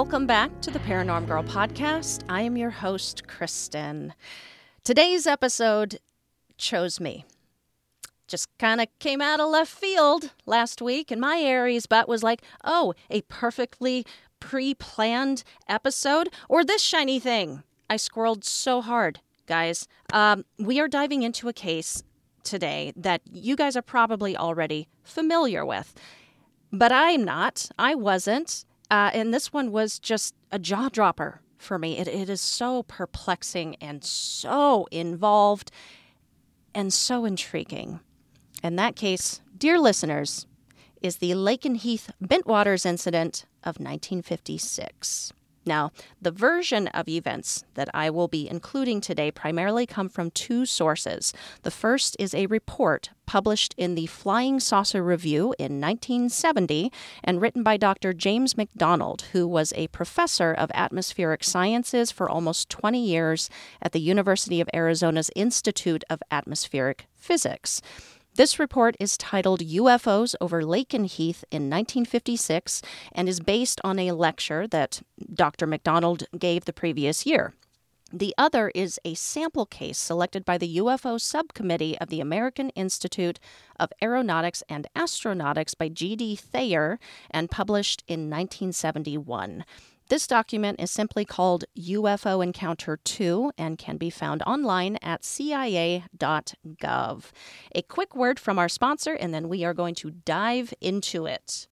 Welcome back to the Paranorm Girl podcast. I am your host, Kristen. Today's episode chose me. Just kind of came out of left field last week, and my Aries butt was like, oh, a perfectly pre planned episode, or this shiny thing. I squirreled so hard, guys. Um, we are diving into a case today that you guys are probably already familiar with. But I'm not. I wasn't. Uh, and this one was just a jaw dropper for me. It, it is so perplexing and so involved and so intriguing. In that case, dear listeners, is the Lakenheath Bentwaters incident of 1956. Now, the version of events that I will be including today primarily come from two sources. The first is a report published in the Flying Saucer Review in 1970 and written by Dr. James McDonald, who was a professor of atmospheric sciences for almost 20 years at the University of Arizona's Institute of Atmospheric Physics. This report is titled UFOs over Lakenheath in 1956 and is based on a lecture that Dr. McDonald gave the previous year. The other is a sample case selected by the UFO Subcommittee of the American Institute of Aeronautics and Astronautics by G.D. Thayer and published in 1971. This document is simply called UFO Encounter 2 and can be found online at cia.gov. A quick word from our sponsor, and then we are going to dive into it.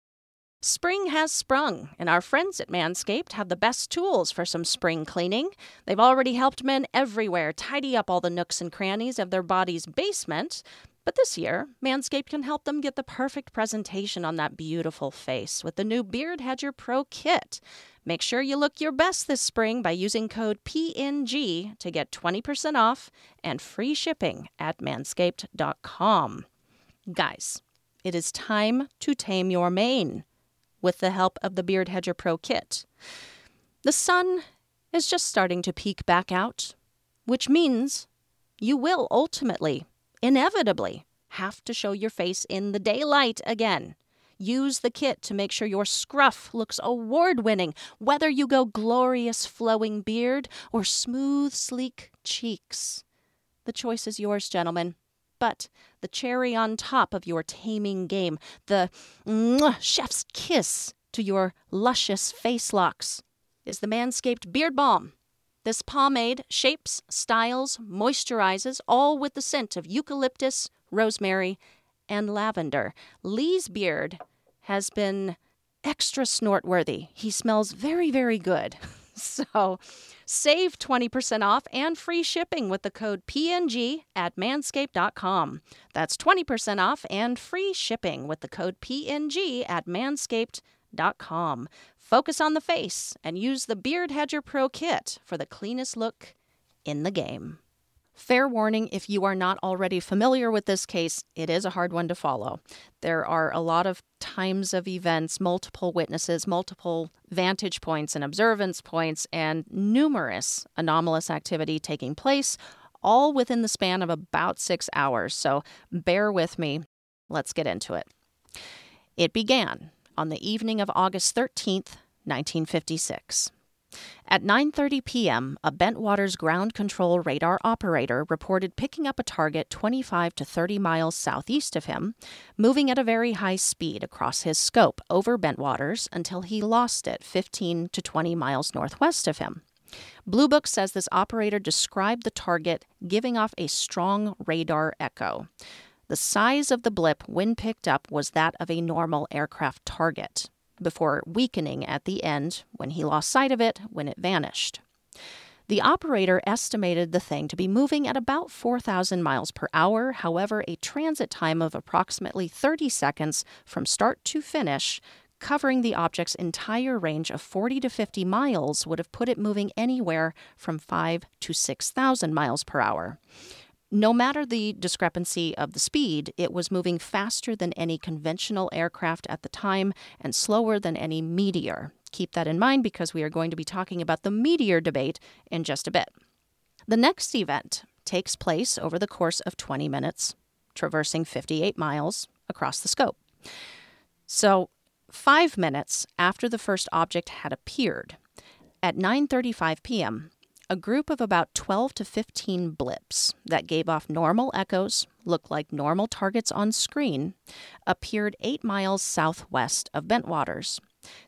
Spring has sprung, and our friends at Manscaped have the best tools for some spring cleaning. They've already helped men everywhere tidy up all the nooks and crannies of their body's basement. But this year, Manscaped can help them get the perfect presentation on that beautiful face with the new Beard Hedger Pro Kit. Make sure you look your best this spring by using code PNG to get 20% off and free shipping at manscaped.com. Guys, it is time to tame your mane with the help of the Beard Hedger Pro Kit. The sun is just starting to peek back out, which means you will ultimately, inevitably, have to show your face in the daylight again. Use the kit to make sure your scruff looks award winning, whether you go glorious flowing beard or smooth, sleek cheeks. The choice is yours, gentlemen. But the cherry on top of your taming game, the chef's kiss to your luscious face locks, is the Manscaped Beard Balm. This pomade shapes, styles, moisturizes, all with the scent of eucalyptus, rosemary, and lavender. Lee's beard has been extra snortworthy. He smells very, very good. So save 20% off and free shipping with the code PNG at manscaped.com. That's 20% off and free shipping with the code PNG at manscaped.com. Focus on the face and use the Beard Hedger Pro Kit for the cleanest look in the game. Fair warning if you are not already familiar with this case, it is a hard one to follow. There are a lot of times of events, multiple witnesses, multiple vantage points and observance points, and numerous anomalous activity taking place, all within the span of about six hours. So bear with me. Let's get into it. It began on the evening of August 13th, 1956. At 9:30 p.m., a Bentwaters ground control radar operator reported picking up a target 25 to 30 miles southeast of him, moving at a very high speed across his scope over Bentwaters until he lost it 15 to 20 miles northwest of him. Blue Book says this operator described the target giving off a strong radar echo. The size of the blip when picked up was that of a normal aircraft target before weakening at the end when he lost sight of it when it vanished. The operator estimated the thing to be moving at about 4,000 miles per hour. However, a transit time of approximately 30 seconds from start to finish, covering the object's entire range of 40 to 50 miles, would have put it moving anywhere from 5 to 6,000 miles per hour. No matter the discrepancy of the speed, it was moving faster than any conventional aircraft at the time and slower than any meteor. Keep that in mind because we are going to be talking about the meteor debate in just a bit. The next event takes place over the course of 20 minutes, traversing 58 miles across the scope. So, 5 minutes after the first object had appeared, at 9:35 p.m., a group of about 12 to 15 blips that gave off normal echoes, looked like normal targets on screen, appeared eight miles southwest of Bentwaters.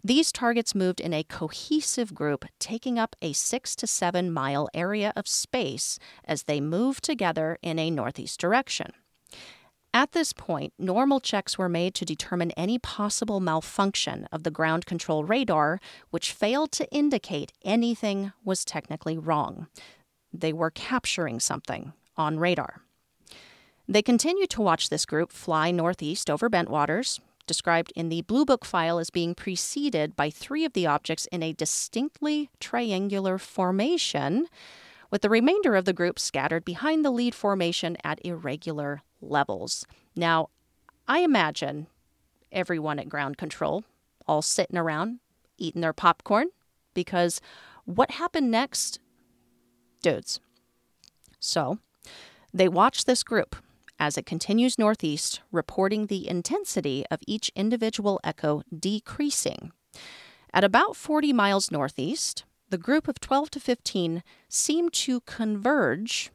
These targets moved in a cohesive group, taking up a six to seven mile area of space as they moved together in a northeast direction. At this point, normal checks were made to determine any possible malfunction of the ground control radar, which failed to indicate anything was technically wrong. They were capturing something on radar. They continued to watch this group fly northeast over Bentwaters, described in the Blue Book file as being preceded by three of the objects in a distinctly triangular formation, with the remainder of the group scattered behind the lead formation at irregular levels. Now, I imagine everyone at ground control all sitting around eating their popcorn because what happened next? Dudes. So, they watch this group as it continues northeast, reporting the intensity of each individual echo decreasing. At about 40 miles northeast, the group of 12 to 15 seemed to converge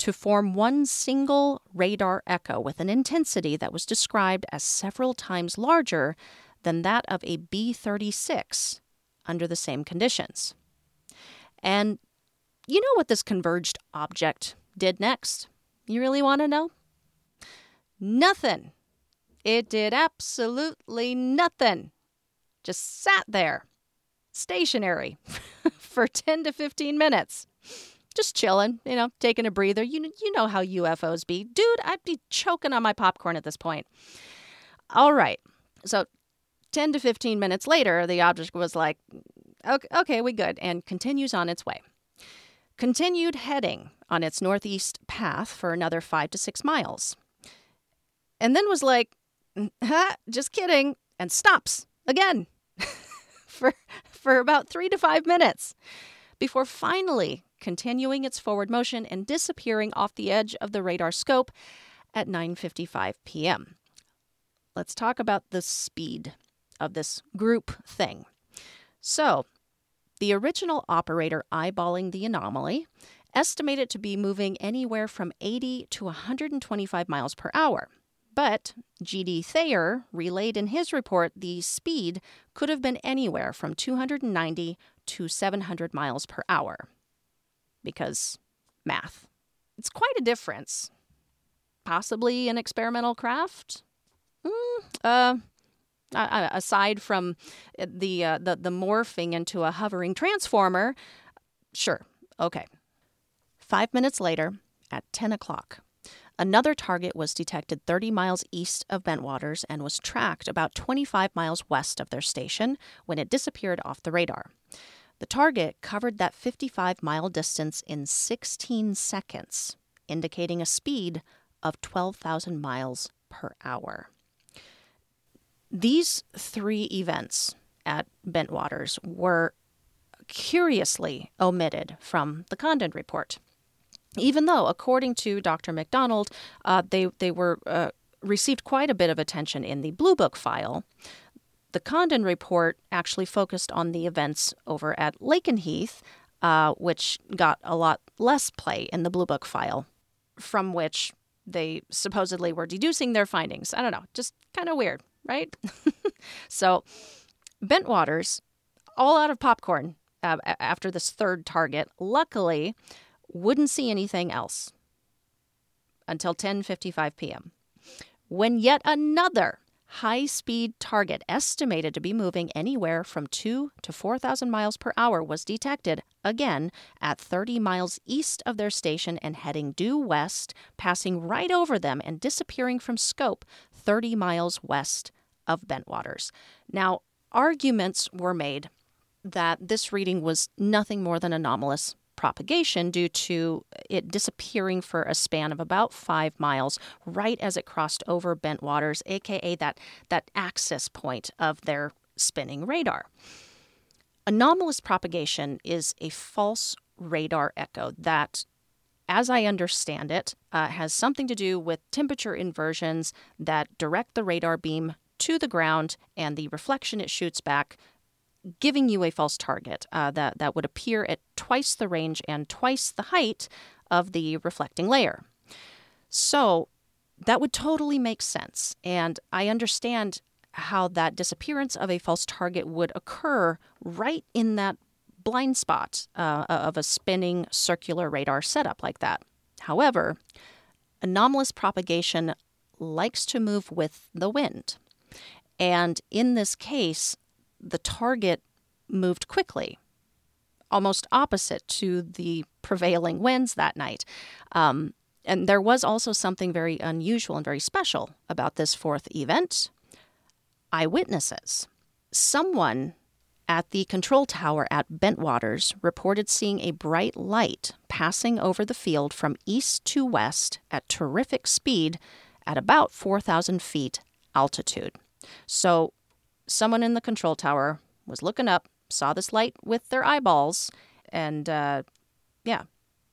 to form one single radar echo with an intensity that was described as several times larger than that of a B 36 under the same conditions. And you know what this converged object did next? You really want to know? Nothing. It did absolutely nothing. Just sat there, stationary, for 10 to 15 minutes just chilling, you know, taking a breather. You you know how UFOs be, dude. I'd be choking on my popcorn at this point. All right, so ten to fifteen minutes later, the object was like, "Okay, okay, we good," and continues on its way. Continued heading on its northeast path for another five to six miles, and then was like, "Just kidding," and stops again for for about three to five minutes before finally continuing its forward motion and disappearing off the edge of the radar scope at 9:55 p.m. Let's talk about the speed of this group thing. So, the original operator eyeballing the anomaly estimated to be moving anywhere from 80 to 125 miles per hour. But G.D. Thayer relayed in his report the speed could have been anywhere from 290 to 700 miles per hour because math. It's quite a difference. Possibly an experimental craft? Mm, uh, aside from the, uh, the, the morphing into a hovering transformer, sure, okay. Five minutes later, at 10 o'clock, another target was detected 30 miles east of Bentwaters and was tracked about 25 miles west of their station when it disappeared off the radar. The target covered that 55 mile distance in 16 seconds indicating a speed of 12,000 miles per hour. These three events at Bentwaters were curiously omitted from the Condon report. Even though, according to Dr. McDonald, uh, they, they were uh, received quite a bit of attention in the Blue Book file, the Condon report actually focused on the events over at Lakenheath, uh, which got a lot less play in the Blue Book file, from which they supposedly were deducing their findings. I don't know, just kind of weird, right? so, Bentwaters, all out of popcorn uh, after this third target, luckily wouldn't see anything else until 10:55 p.m. when yet another high speed target estimated to be moving anywhere from 2 to 4,000 miles per hour was detected again at 30 miles east of their station and heading due west, passing right over them and disappearing from scope 30 miles west of Bentwaters. Now, arguments were made that this reading was nothing more than anomalous propagation due to it disappearing for a span of about five miles right as it crossed over Bentwaters, aka that, that access point of their spinning radar. Anomalous propagation is a false radar echo that, as I understand it, uh, has something to do with temperature inversions that direct the radar beam to the ground and the reflection it shoots back giving you a false target uh, that, that would appear at twice the range and twice the height of the reflecting layer. So that would totally make sense. And I understand how that disappearance of a false target would occur right in that blind spot uh, of a spinning circular radar setup like that. However, anomalous propagation likes to move with the wind. And in this case, the target moved quickly, almost opposite to the prevailing winds that night. Um, and there was also something very unusual and very special about this fourth event eyewitnesses. Someone at the control tower at Bentwaters reported seeing a bright light passing over the field from east to west at terrific speed at about 4,000 feet altitude. So someone in the control tower was looking up, saw this light with their eyeballs, and uh, yeah.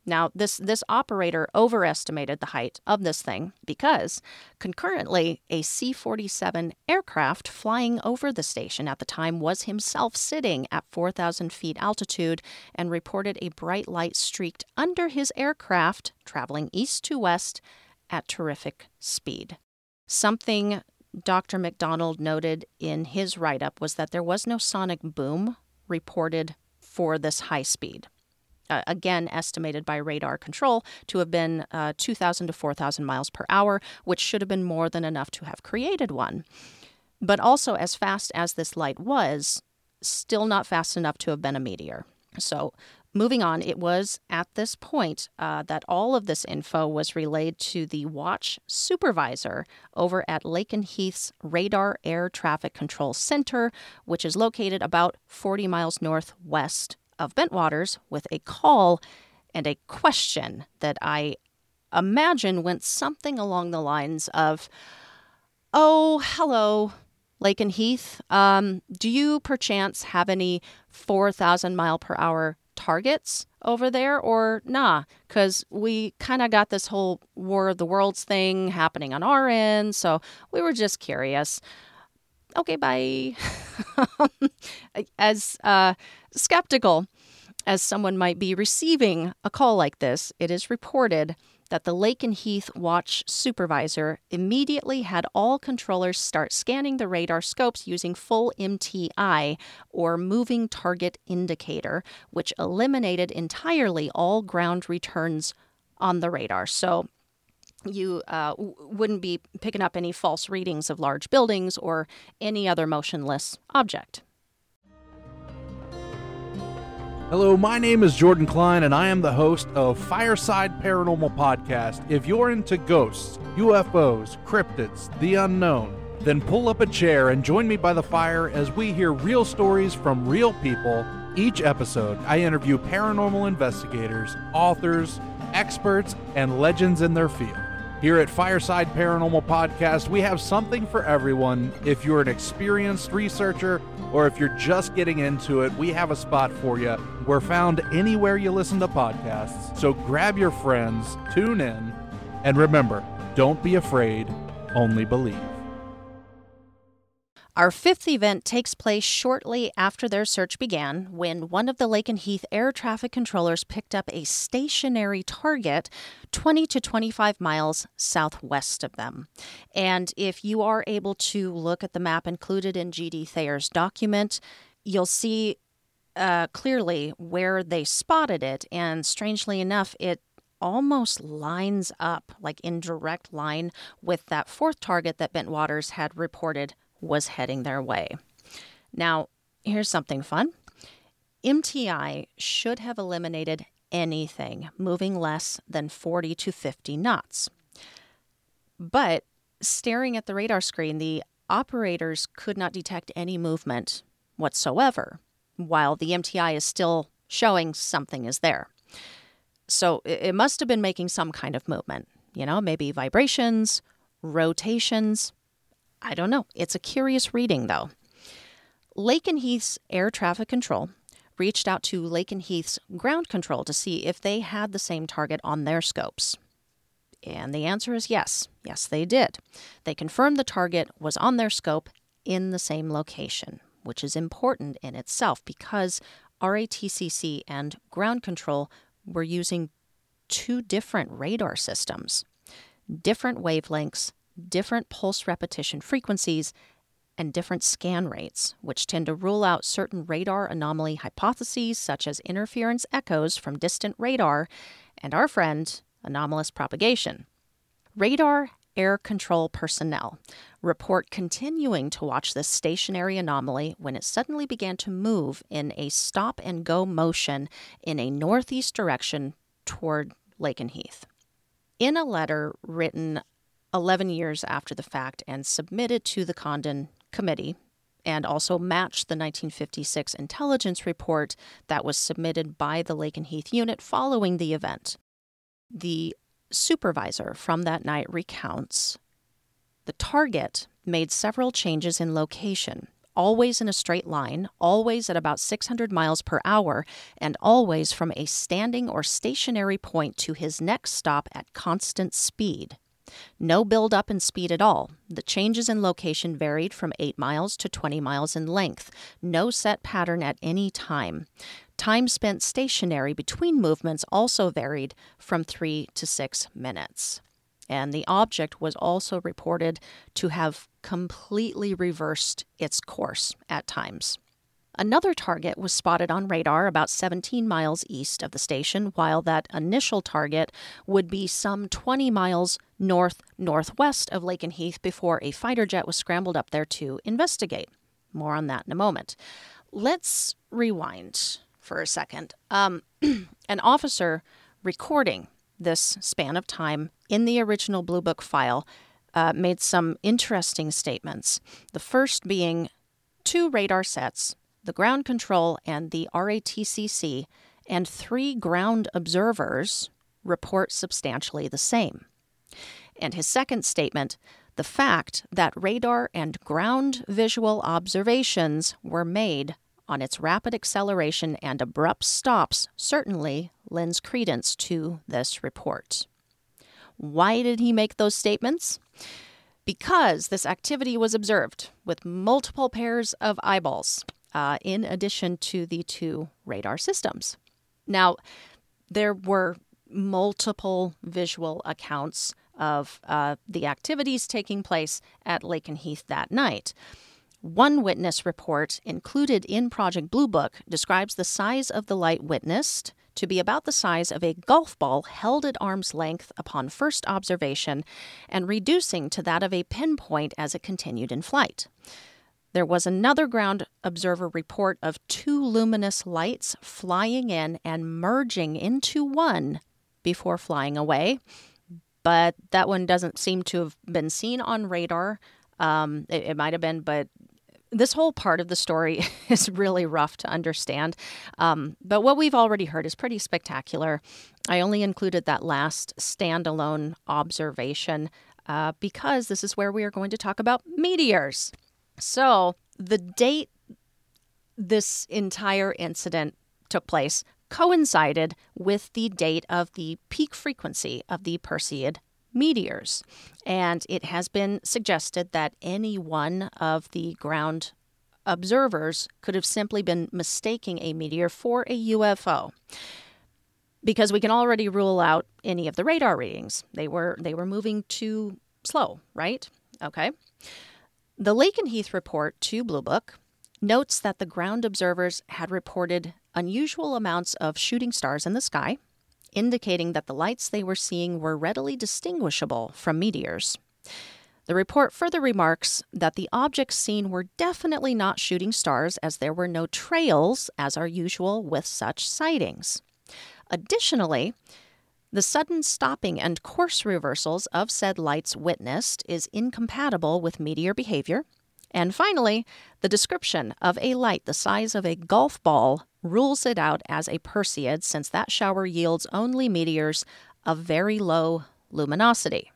Now, this, this operator overestimated the height of this thing because concurrently, a C 47 aircraft flying over the station at the time was himself sitting at 4,000 feet altitude and reported a bright light streaked under his aircraft traveling east to west at terrific speed. Something Dr. McDonald noted in his write up was that there was no sonic boom reported for this high speed. Uh, again, estimated by radar control to have been uh, 2,000 to 4,000 miles per hour, which should have been more than enough to have created one. But also, as fast as this light was, still not fast enough to have been a meteor. So, Moving on, it was at this point uh, that all of this info was relayed to the watch supervisor over at Lakenheath's Radar Air Traffic Control Center, which is located about 40 miles northwest of Bentwaters, with a call and a question that I imagine went something along the lines of Oh, hello, Lakenheath. Um, do you perchance have any 4,000 mile per hour targets over there or nah? Because we kind of got this whole war of the worlds thing happening on our end so we were just curious. Okay bye. As uh, skeptical as someone might be receiving a call like this it is reported that the Lakenheath Watch supervisor immediately had all controllers start scanning the radar scopes using full MTI, or moving target indicator, which eliminated entirely all ground returns on the radar. So you uh, w- wouldn't be picking up any false readings of large buildings or any other motionless object. Hello, my name is Jordan Klein, and I am the host of Fireside Paranormal Podcast. If you're into ghosts, UFOs, cryptids, the unknown, then pull up a chair and join me by the fire as we hear real stories from real people. Each episode, I interview paranormal investigators, authors, experts and legends in their field. Here at Fireside Paranormal Podcast, we have something for everyone. If you're an experienced researcher or if you're just getting into it, we have a spot for you. We're found anywhere you listen to podcasts. So grab your friends, tune in, and remember don't be afraid, only believe. Our fifth event takes place shortly after their search began when one of the Lakenheath air traffic controllers picked up a stationary target 20 to 25 miles southwest of them. And if you are able to look at the map included in G.D. Thayer's document, you'll see uh, clearly where they spotted it. And strangely enough, it almost lines up, like in direct line, with that fourth target that Bentwaters had reported was heading their way. Now, here's something fun MTI should have eliminated anything moving less than 40 to 50 knots. But staring at the radar screen, the operators could not detect any movement whatsoever, while the MTI is still showing something is there. So it must have been making some kind of movement, you know, maybe vibrations, rotations, I don't know. It's a curious reading, though. Lakenheath's air traffic control reached out to Lakenheath's ground control to see if they had the same target on their scopes. And the answer is yes. Yes, they did. They confirmed the target was on their scope in the same location, which is important in itself because RATCC and ground control were using two different radar systems, different wavelengths, different pulse repetition frequencies, and different scan rates, which tend to rule out certain radar anomaly hypotheses such as interference echoes from distant radar and our friend, anomalous propagation. Radar air control personnel report continuing to watch this stationary anomaly when it suddenly began to move in a stop and go motion in a northeast direction toward Lakenheath. In a letter written 11 years after the fact and submitted to the Condon Committee and also matched the 1956 intelligence report that was submitted by the Lakenheath unit following the event. The supervisor from that night recounts the target made several changes in location, always in a straight line, always at about 600 miles per hour, and always from a standing or stationary point to his next stop at constant speed. No build up in speed at all. The changes in location varied from 8 miles to 20 miles in length. No set pattern at any time. Time spent stationary between movements also varied from 3 to 6 minutes. And the object was also reported to have completely reversed its course at times. Another target was spotted on radar about 17 miles east of the station, while that initial target would be some 20 miles north northwest of Lakenheath before a fighter jet was scrambled up there to investigate. More on that in a moment. Let's rewind for a second. Um, an officer recording this span of time in the original Blue Book file uh, made some interesting statements. The first being two radar sets the ground control and the RATCC and three ground observers report substantially the same. And his second statement the fact that radar and ground visual observations were made on its rapid acceleration and abrupt stops certainly lends credence to this report. Why did he make those statements? Because this activity was observed with multiple pairs of eyeballs uh, in addition to the two radar systems. Now, there were multiple visual accounts of uh, the activities taking place at Lakenheath that night. One witness report included in Project Blue Book describes the size of the light witnessed to be about the size of a golf ball held at arm's length upon first observation and reducing to that of a pinpoint as it continued in flight. There was another ground observer report of two luminous lights flying in and merging into one before flying away. But that one doesn't seem to have been seen on radar. Um, it, it might have been, but this whole part of the story is really rough to understand. Um, but what we've already heard is pretty spectacular. I only included that last standalone observation uh, because this is where we are going to talk about meteors. So, the date this entire incident took place coincided with the date of the peak frequency of the Perseid meteors. And it has been suggested that any one of the ground observers could have simply been mistaking a meteor for a UFO. Because we can already rule out any of the radar readings. They were they were moving too slow, right? Okay. The Lakenheath report to Blue Book notes that the ground observers had reported unusual amounts of shooting stars in the sky, indicating that the lights they were seeing were readily distinguishable from meteors. The report further remarks that the objects seen were definitely not shooting stars, as there were no trails, as are usual with such sightings. Additionally, the sudden stopping and course reversals of said lights witnessed is incompatible with meteor behavior. And finally, the description of a light the size of a golf ball rules it out as a Perseid since that shower yields only meteors of very low luminosity.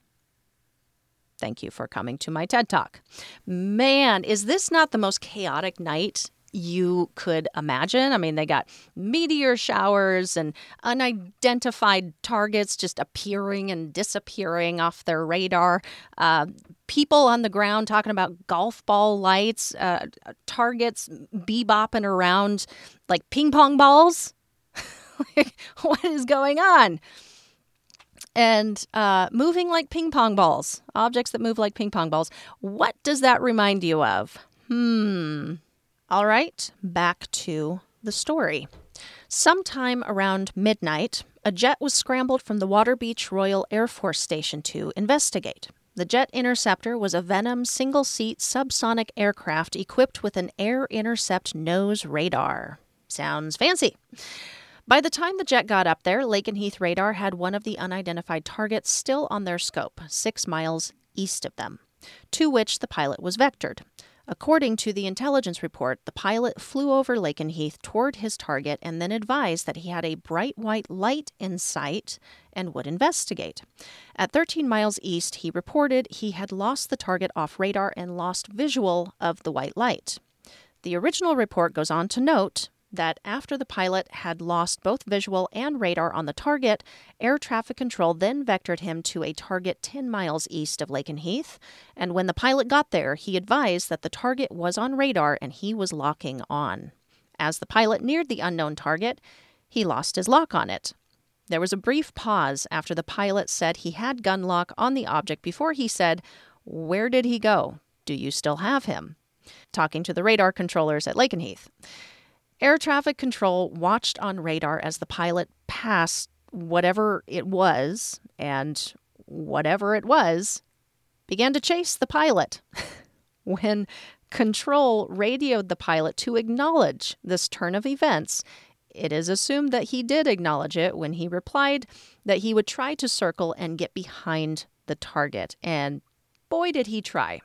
Thank you for coming to my TED Talk. Man, is this not the most chaotic night you could imagine. I mean, they got meteor showers and unidentified targets just appearing and disappearing off their radar. Uh, people on the ground talking about golf ball lights, uh, targets bebopping around like ping pong balls. what is going on? And uh, moving like ping pong balls, objects that move like ping pong balls. What does that remind you of? Hmm. All right, back to the story. Sometime around midnight, a jet was scrambled from the Waterbeach Royal Air Force Station to investigate. The Jet Interceptor was a Venom single seat subsonic aircraft equipped with an air intercept nose radar. Sounds fancy. By the time the jet got up there, Lakenheath radar had one of the unidentified targets still on their scope, six miles east of them, to which the pilot was vectored. According to the intelligence report, the pilot flew over Lakenheath toward his target and then advised that he had a bright white light in sight and would investigate. At 13 miles east, he reported he had lost the target off radar and lost visual of the white light. The original report goes on to note that after the pilot had lost both visual and radar on the target, air traffic control then vectored him to a target 10 miles east of Lakenheath. And when the pilot got there, he advised that the target was on radar and he was locking on. As the pilot neared the unknown target, he lost his lock on it. There was a brief pause after the pilot said he had gun lock on the object before he said, Where did he go? Do you still have him? Talking to the radar controllers at Lakenheath. Air traffic control watched on radar as the pilot passed whatever it was, and whatever it was began to chase the pilot. when control radioed the pilot to acknowledge this turn of events, it is assumed that he did acknowledge it when he replied that he would try to circle and get behind the target. And boy, did he try.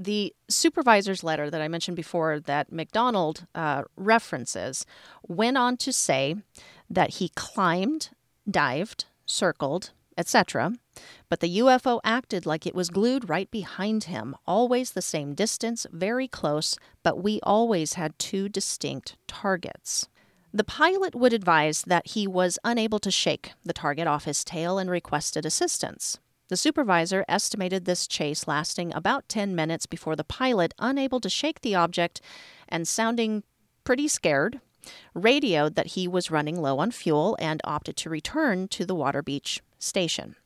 The supervisor's letter that I mentioned before, that McDonald uh, references, went on to say that he climbed, dived, circled, etc., but the UFO acted like it was glued right behind him, always the same distance, very close, but we always had two distinct targets. The pilot would advise that he was unable to shake the target off his tail and requested assistance. The supervisor estimated this chase lasting about 10 minutes before the pilot, unable to shake the object and sounding pretty scared, radioed that he was running low on fuel and opted to return to the Waterbeach station.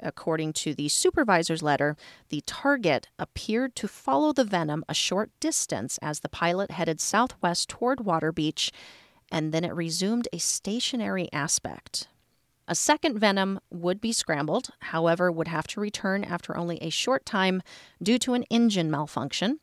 According to the supervisor's letter, the target appeared to follow the venom a short distance as the pilot headed southwest toward Waterbeach, and then it resumed a stationary aspect. A second Venom would be scrambled, however, would have to return after only a short time due to an engine malfunction.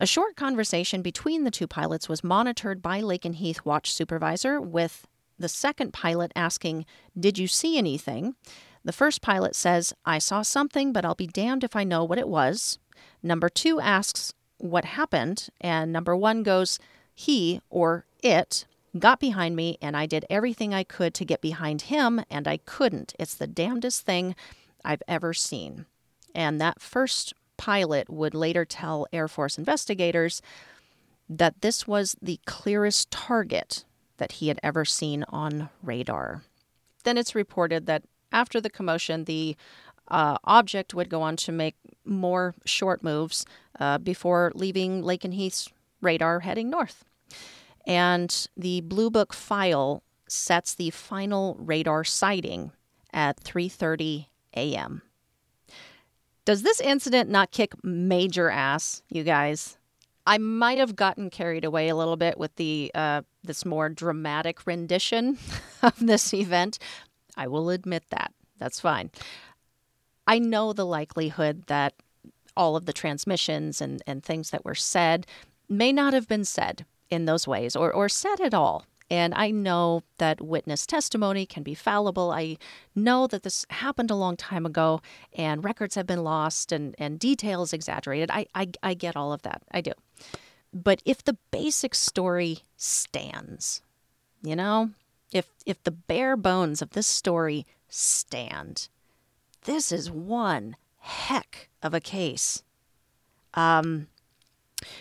A short conversation between the two pilots was monitored by Lakenheath watch supervisor, with the second pilot asking, Did you see anything? The first pilot says, I saw something, but I'll be damned if I know what it was. Number two asks, What happened? And number one goes, He or it got behind me, and I did everything I could to get behind him, and I couldn't. It's the damnedest thing I've ever seen. And that first pilot would later tell Air Force investigators that this was the clearest target that he had ever seen on radar. Then it's reported that after the commotion, the uh, object would go on to make more short moves uh, before leaving Lake and Lakenheath's radar heading north. And the Blue Book file sets the final radar sighting at 3:30 a.m. Does this incident not kick major ass, you guys? I might have gotten carried away a little bit with the uh, this more dramatic rendition of this event. I will admit that. That's fine. I know the likelihood that all of the transmissions and, and things that were said may not have been said in those ways or, or said at all. And I know that witness testimony can be fallible. I know that this happened a long time ago and records have been lost and, and details exaggerated. I, I, I get all of that. I do. But if the basic story stands, you know, if if the bare bones of this story stand, this is one heck of a case. Um,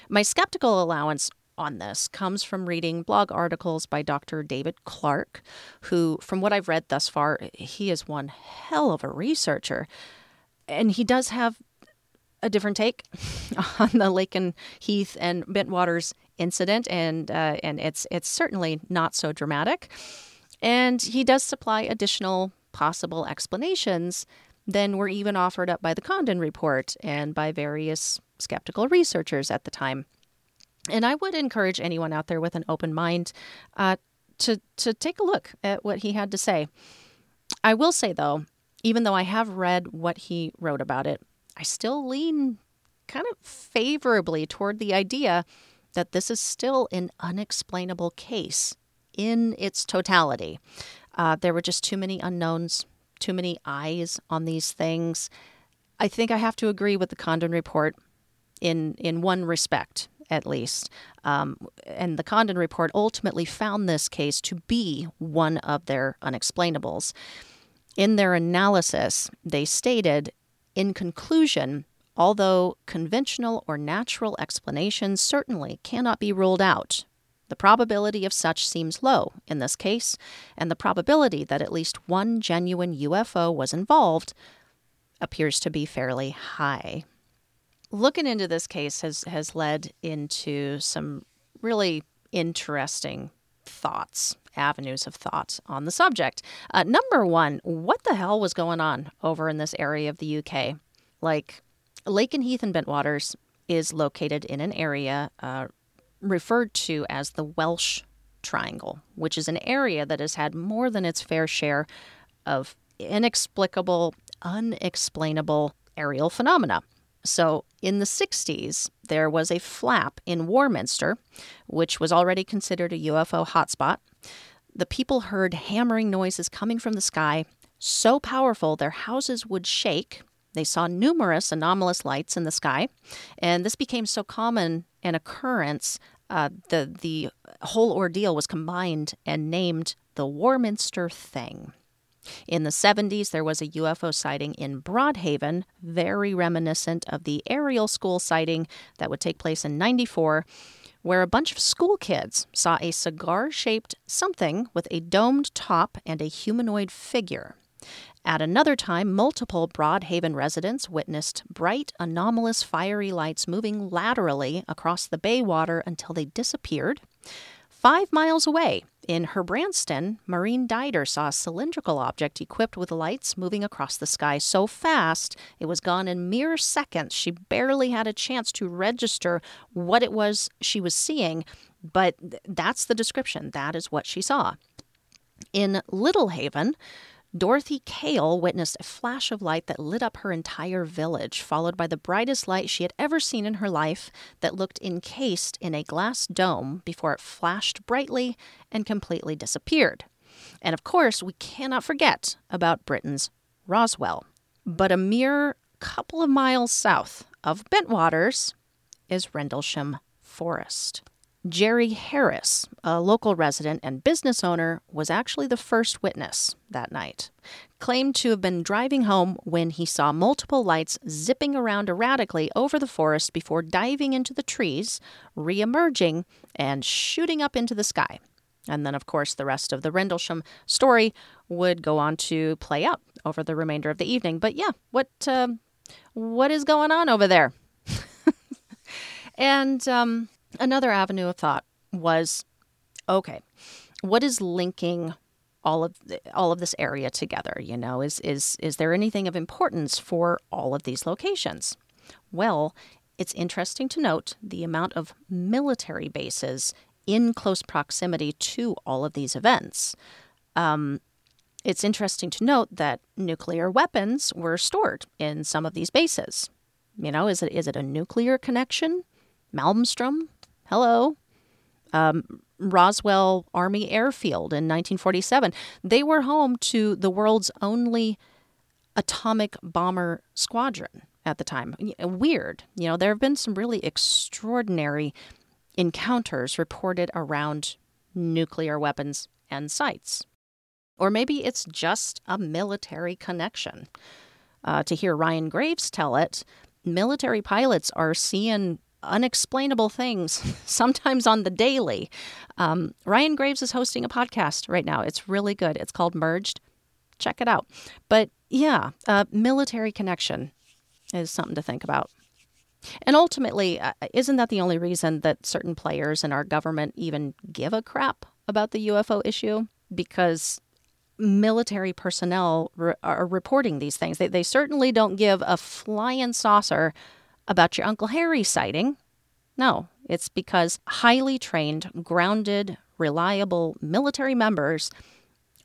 my skeptical allowance on this comes from reading blog articles by Dr. David Clarke, who, from what I've read thus far, he is one hell of a researcher. And he does have a different take on the Lakenheath and Bentwaters incident, and uh, and it's it's certainly not so dramatic. And he does supply additional possible explanations than were even offered up by the Condon report and by various skeptical researchers at the time. And I would encourage anyone out there with an open mind uh, to to take a look at what he had to say. I will say though, even though I have read what he wrote about it, I still lean kind of favorably toward the idea that this is still an unexplainable case in its totality. Uh, there were just too many unknowns, too many eyes on these things. I think I have to agree with the Condon report in in one respect at least. Um, and the Condon report ultimately found this case to be one of their unexplainables. In their analysis, they stated, in conclusion, although conventional or natural explanations certainly cannot be ruled out, the probability of such seems low in this case, and the probability that at least one genuine UFO was involved appears to be fairly high looking into this case has has led into some really interesting thoughts, avenues of thought on the subject. Uh, number one, what the hell was going on over in this area of the UK? Like, Lakenheath and Bentwaters is located in an area uh, referred to as the Welsh Triangle, which is an area that has had more than its fair share of inexplicable, unexplainable aerial phenomena. So in the 60s, there was a flap in Warminster, which was already considered a UFO hotspot. The people heard hammering noises coming from the sky, so powerful their houses would shake. They saw numerous anomalous lights in the sky, and this became so common an occurrence, uh, the the whole ordeal was combined and named the Warminster Thing. In the 70s, there was a UFO sighting in Broadhaven, very reminiscent of the Ariel School sighting that would take place in 94, where a bunch of school kids saw a cigar shaped something with a domed top and a humanoid figure. At another time, multiple Broadhaven residents witnessed bright, anomalous fiery lights moving laterally across the bay water until they disappeared. Five miles away, in Herbrandston, Marine Dider saw a cylindrical object equipped with lights moving across the sky so fast it was gone in mere seconds. She barely had a chance to register what it was she was seeing, but that's the description. That is what she saw. In Littlehaven, Dorothy Kale witnessed a flash of light that lit up her entire village, followed by the brightest light she had ever seen in her life that looked encased in a glass dome before it flashed brightly and completely disappeared. And of course, we cannot forget about Britain's Roswell. But a mere couple of miles south of Bentwaters is Rendlesham Forest. Jerry Harris, a local resident and business owner, was actually the first witness that night. Claimed to have been driving home when he saw multiple lights zipping around erratically over the forest before diving into the trees, re emerging, and shooting up into the sky. And then, of course, the rest of the Rendlesham story would go on to play out over the remainder of the evening. But yeah, what uh, what is going on over there? and um, another avenue of thought was okay, what is linking all of the, all of this area together? You know, is is is there anything of importance for all of these locations? Well, it's interesting to note the amount of military bases in close proximity to all of these events. Um, it's interesting to note that nuclear weapons were stored in some of these bases. You know, is it is it a nuclear connection? Malmstrom, hello. Um, Roswell Army Airfield in 1947. They were home to the world's only atomic bomber squadron at the time. Weird. You know, there have been some really extraordinary encounters reported around nuclear weapons and sites. Or maybe it's just a military connection. Uh, to hear Ryan Graves tell it, military pilots are seeing unexplainable things, sometimes on the daily. Um, Ryan Graves is hosting a podcast right now. It's really good. It's called Merged. Check it out. But yeah, uh, military connection is something to think about. And ultimately, uh, isn't that the only reason that certain players in our government even give a crap about the UFO issue? Because military personnel re- are reporting these things. They, they certainly don't give a flying saucer about your Uncle Harry sighting. No, it's because highly trained, grounded, reliable military members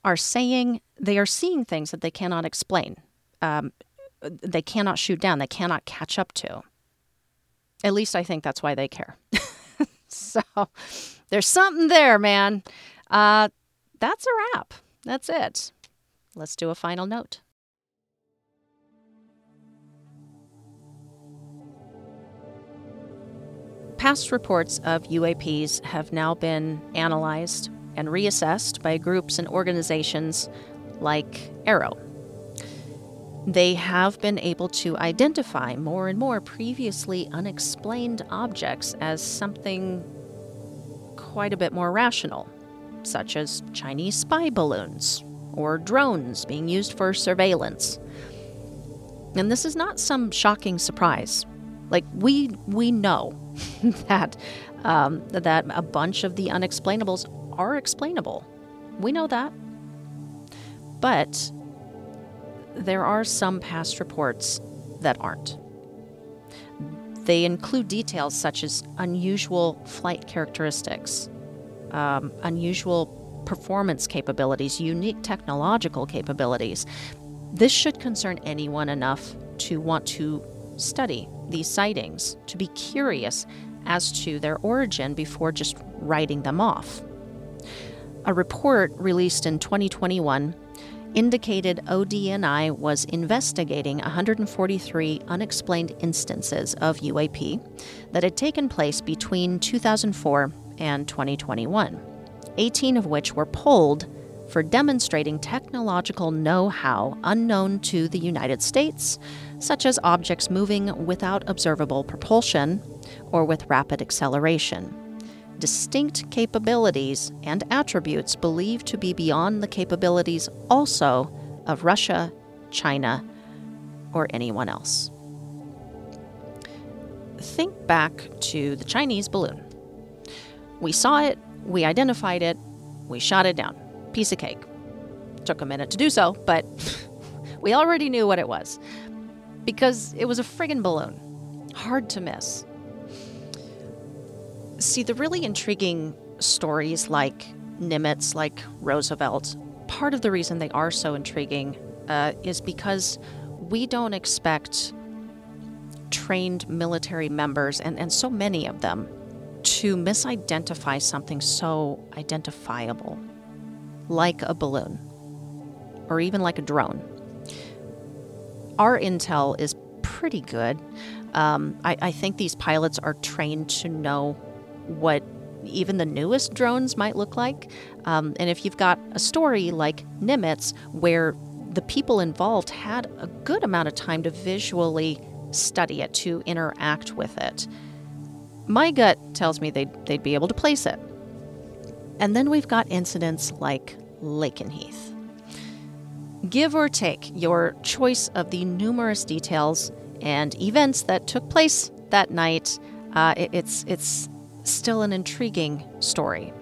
are saying they are seeing things that they cannot explain. Um, they cannot shoot down, they cannot catch up to. At least I think that's why they care. so there's something there, man. Uh, that's a wrap. That's it. Let's do a final note. Past reports of UAPs have now been analyzed and reassessed by groups and organizations like AARO. They have been able to identify more and more previously unexplained objects as something quite a bit more rational such as Chinese spy balloons or drones being used for surveillance. And this is not some shocking surprise. Like we we know that um, that a bunch of the unexplainables are explainable. We know that, but there are some past reports that aren't. They include details such as unusual flight characteristics, um, unusual performance capabilities, unique technological capabilities. This should concern anyone enough to want to study these sightings, to be curious as to their origin before just writing them off. A report released in 2021 indicated ODNI was investigating 143 unexplained instances of UAP that had taken place between 2004 and 2021, 18 of which were pulled for demonstrating technological know how unknown to the United States, such as objects moving without observable propulsion or with rapid acceleration. Distinct capabilities and attributes believed to be beyond the capabilities also of Russia, China, or anyone else. Think back to the Chinese balloon. We saw it, we identified it, we shot it down. Piece of cake. Took a minute to do so, but we already knew what it was. Because it was a friggin' balloon. Hard to miss. See, the really intriguing stories like Nimitz, like Roosevelt, part of the reason they are so intriguing uh, is because we don't expect trained military members, and, and so many of them, to misidentify something so identifiable, like a balloon or even like a drone. Our intel is pretty good. Um, I, I think these pilots are trained to know what even the newest drones might look like. Um, and if you've got a story like Nimitz, where the people involved had a good amount of time to visually study it, to interact with it, my gut tells me they'd, they'd be able to place it. And then we've got incidents like Lakenheath. Give or take your choice of the numerous details and events that took place that night, uh, it, it's, it's still an intriguing story.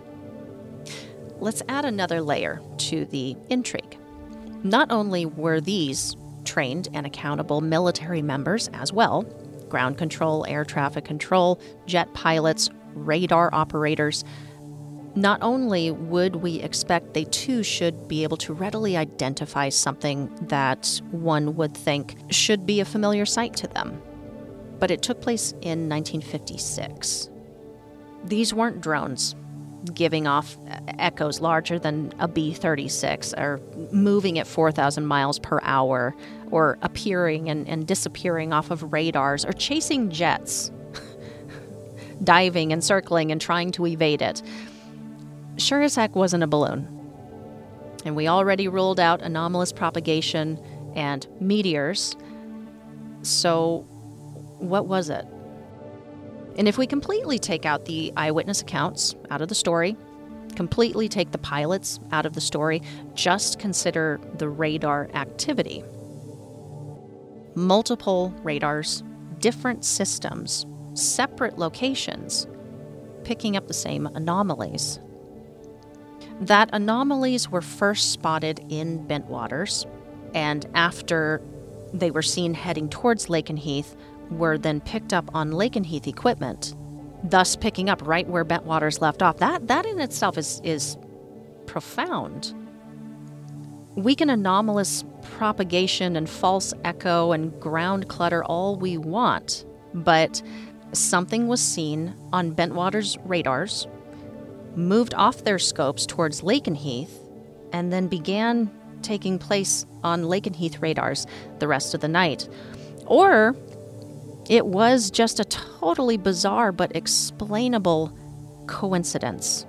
Let's add another layer to the intrigue. Not only were these trained and accountable military members as well ground control, air traffic control, jet pilots, radar operators not only would we expect they too should be able to readily identify something that one would think should be a familiar sight to them, but it took place in 1956. These weren't drones giving off echoes larger than a B 36 or moving at 4,000 miles per hour or appearing and, and disappearing off of radars or chasing jets, diving and circling and trying to evade it. Sure as heck wasn't a balloon. And we already ruled out anomalous propagation and meteors. So, what was it? And if we completely take out the eyewitness accounts out of the story, completely take the pilots out of the story, just consider the radar activity. Multiple radars, different systems, separate locations, picking up the same anomalies. That anomalies were first spotted in Bentwaters, and after they were seen heading towards Lakenheath, were then picked up on Lakenheath equipment, thus picking up right where Bentwaters left off. That that in itself is is profound. We can anomalous propagation and false echo and ground clutter all we want, but something was seen on Bentwaters radars, moved off their scopes towards Lakenheath, and then began taking place on Lakenheath radars the rest of the night. Or it was just a totally bizarre but explainable coincidence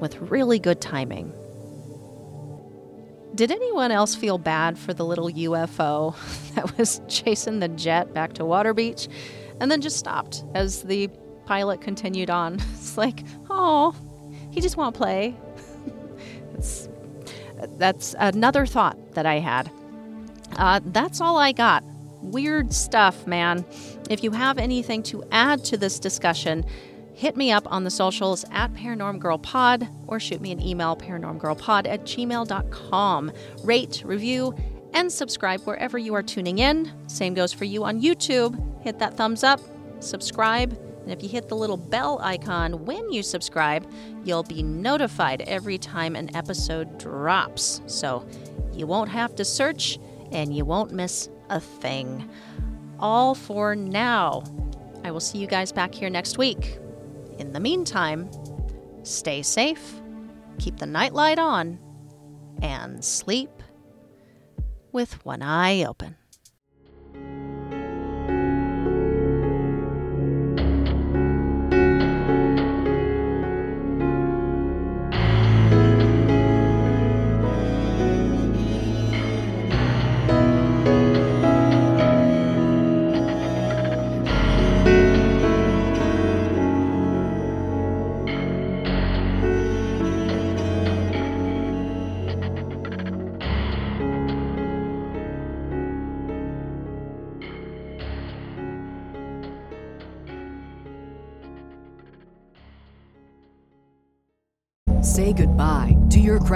with really good timing. Did anyone else feel bad for the little UFO that was chasing the jet back to Waterbeach and then just stopped as the pilot continued on? It's like, oh, he just won't play. that's another thought that I had. Uh, that's all I got weird stuff, man. If you have anything to add to this discussion, hit me up on the socials at paranormgirlpod or shoot me an email paranormgirlpod at gmail.com. Rate, review, and subscribe wherever you are tuning in. Same goes for you on YouTube. Hit that thumbs up, subscribe, and if you hit the little bell icon when you subscribe, you'll be notified every time an episode drops. So you won't have to search and you won't miss a thing. All for now. I will see you guys back here next week. In the meantime, stay safe, keep the nightlight on, and sleep with one eye open.